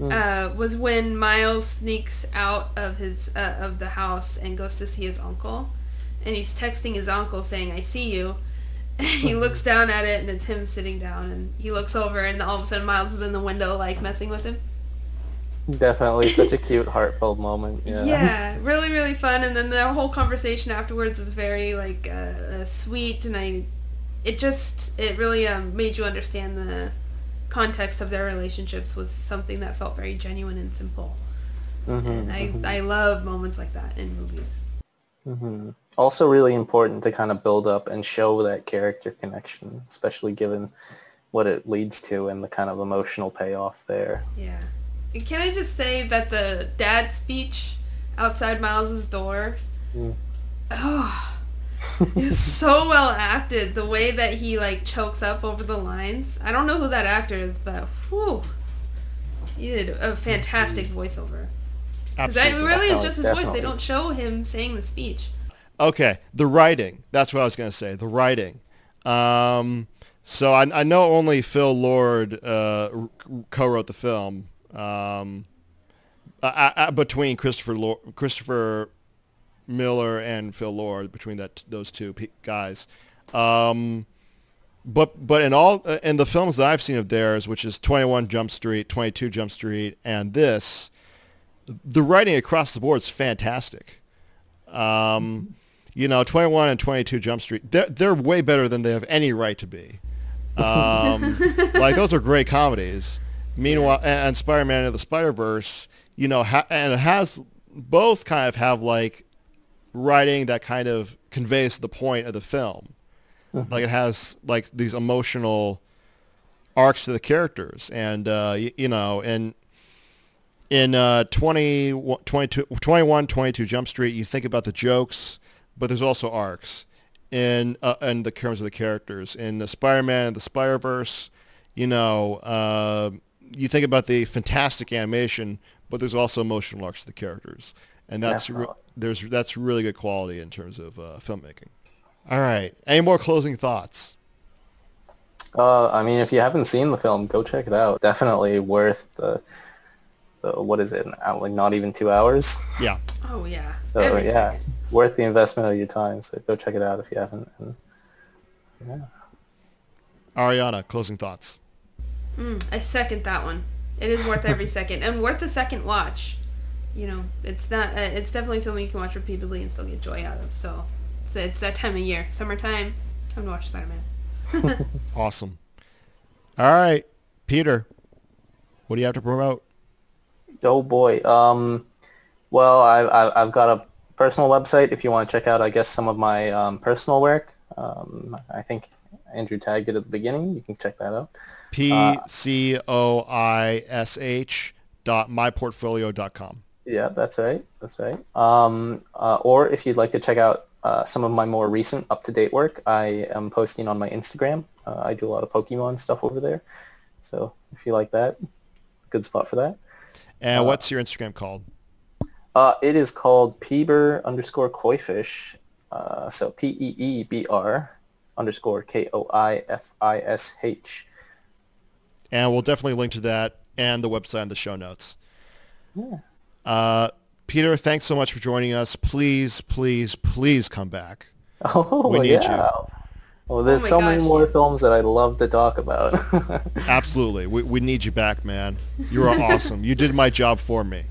B: uh, was when Miles sneaks out of his uh, of the house and goes to see his uncle, and he's texting his uncle saying, "I see you." And he looks down at it, and it's him sitting down, and he looks over, and all of a sudden Miles is in the window, like messing with him.
C: Definitely such a cute, heartfelt moment. Yeah.
B: Yeah, really, really fun. And then the whole conversation afterwards was very like uh, uh, sweet, and I, it just it really um, made you understand the context of their relationships was something that felt very genuine and simple.
C: Mhm,
B: And I
C: mhm.
B: I love moments like that in movies.
C: hmm Also really important to kind of build up and show that character connection, especially given what it leads to and the kind of emotional payoff there.
B: Yeah. And Can I just say that the dad speech outside Miles's door,
C: Mm.
B: oh, it's so well acted. The way that he like chokes up over the lines. I don't know who that actor is, but whew, he did a fantastic voiceover. Because that really is just his voice. They don't show him saying the speech.
A: Okay, the writing. That's what I was going to say. The writing. Um, so I, I know only Phil Lord uh, r- co-wrote the film um, uh, uh, between Christopher Lord, Christopher Miller and Phil Lord between that those two pe- guys. Um, but but in all uh, in the films that I've seen of theirs, which is 21 Jump Street, 22 Jump Street, and this, the writing across the board is fantastic. Um, you know, 21 and 22 Jump Street, they're, they're way better than they have any right to be. Um, like those are great comedies. Meanwhile, and, and Spider-Man and the Spider-Verse, you know, ha- and it has both kind of have like writing that kind of conveys the point of the film. Like it has like these emotional arcs to the characters, and uh, you, you know, and in uh, 20, 22, 21, 22 Jump Street, you think about the jokes, but there's also arcs in uh, in the terms of the characters. In the Spider-Man and the Spider-Verse, you know, uh, you think about the fantastic animation, but there's also emotional arcs to the characters, and that's re- there's that's really good quality in terms of uh, filmmaking. All right, any more closing thoughts?
C: Uh, I mean, if you haven't seen the film, go check it out. Definitely worth the, the what is it? Like not even two hours.
A: Yeah.
B: Oh yeah.
C: So
B: Every
C: yeah,
B: second.
C: worth the investment of your time. So go check it out if you haven't. And, yeah.
A: Ariana, closing thoughts.
B: Mm, I second that one. It is worth every second and worth the second watch. You know, it's not. Uh, it's definitely a film you can watch repeatedly and still get joy out of. So, it's, it's that time of year, summertime. Time to watch Spider-Man.
A: Awesome. All right, Peter, what do you have to promote?
C: Oh boy. Um, well, I, I, I've got a personal website if you want to check out, I guess, some of my um, personal work. Um, I think Andrew tagged it at the beginning. You can check that out.
A: P C O I S H dot myportfolio dot com.
C: Yeah, that's right. That's right. Um, uh, or if you'd like to check out uh, some of my more recent up-to-date work, I am posting on my Instagram. Uh, I do a lot of Pokemon stuff over there. So if you like that, good spot for that.
A: And what's your Instagram called?
C: Uh, it is called Peeber underscore Koifish. Uh, so P-E-E-B-R underscore K-O-I-F-I-S-H.
A: And we'll definitely link to that and the website in the show notes.
C: Yeah.
A: Uh, Peter, thanks so much for joining us. Please, please, please come back.
C: Oh,
A: We need you.
C: yeah. Well, there's
B: Oh my
C: so many more films that I'd love to talk about.
A: Absolutely. We, we need you back, man. You are awesome. You did my job for me.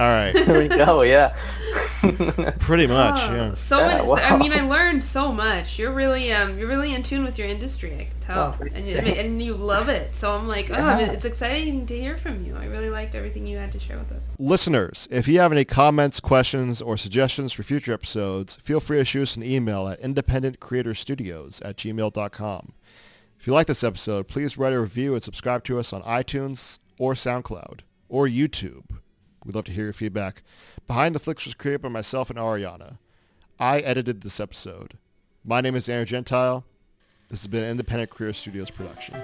A: All right.
C: there we go, yeah.
A: Pretty much,
B: Oh,
A: yeah.
B: So
C: Yeah,
B: many.
C: wow.
B: I mean, I learned so much. You're really um, you're really in tune with your industry. I can tell,
C: Oh,
B: and you, and you love it. So I'm like, oh,
C: Yeah.
B: it's exciting to hear from you. I really liked everything you had to share with us.
A: Listeners, if you have any comments, questions, or suggestions for future episodes, feel free to shoot us an email at independentcreatorstudios at gmail.com. If you like this episode, please write a review and subscribe to us on iTunes or SoundCloud or YouTube. We'd love to hear your feedback. Behind the Flicks was created by myself and Ariana. I edited this episode. My name is Aaron Gentile. This has been an Independent Creator Studios production.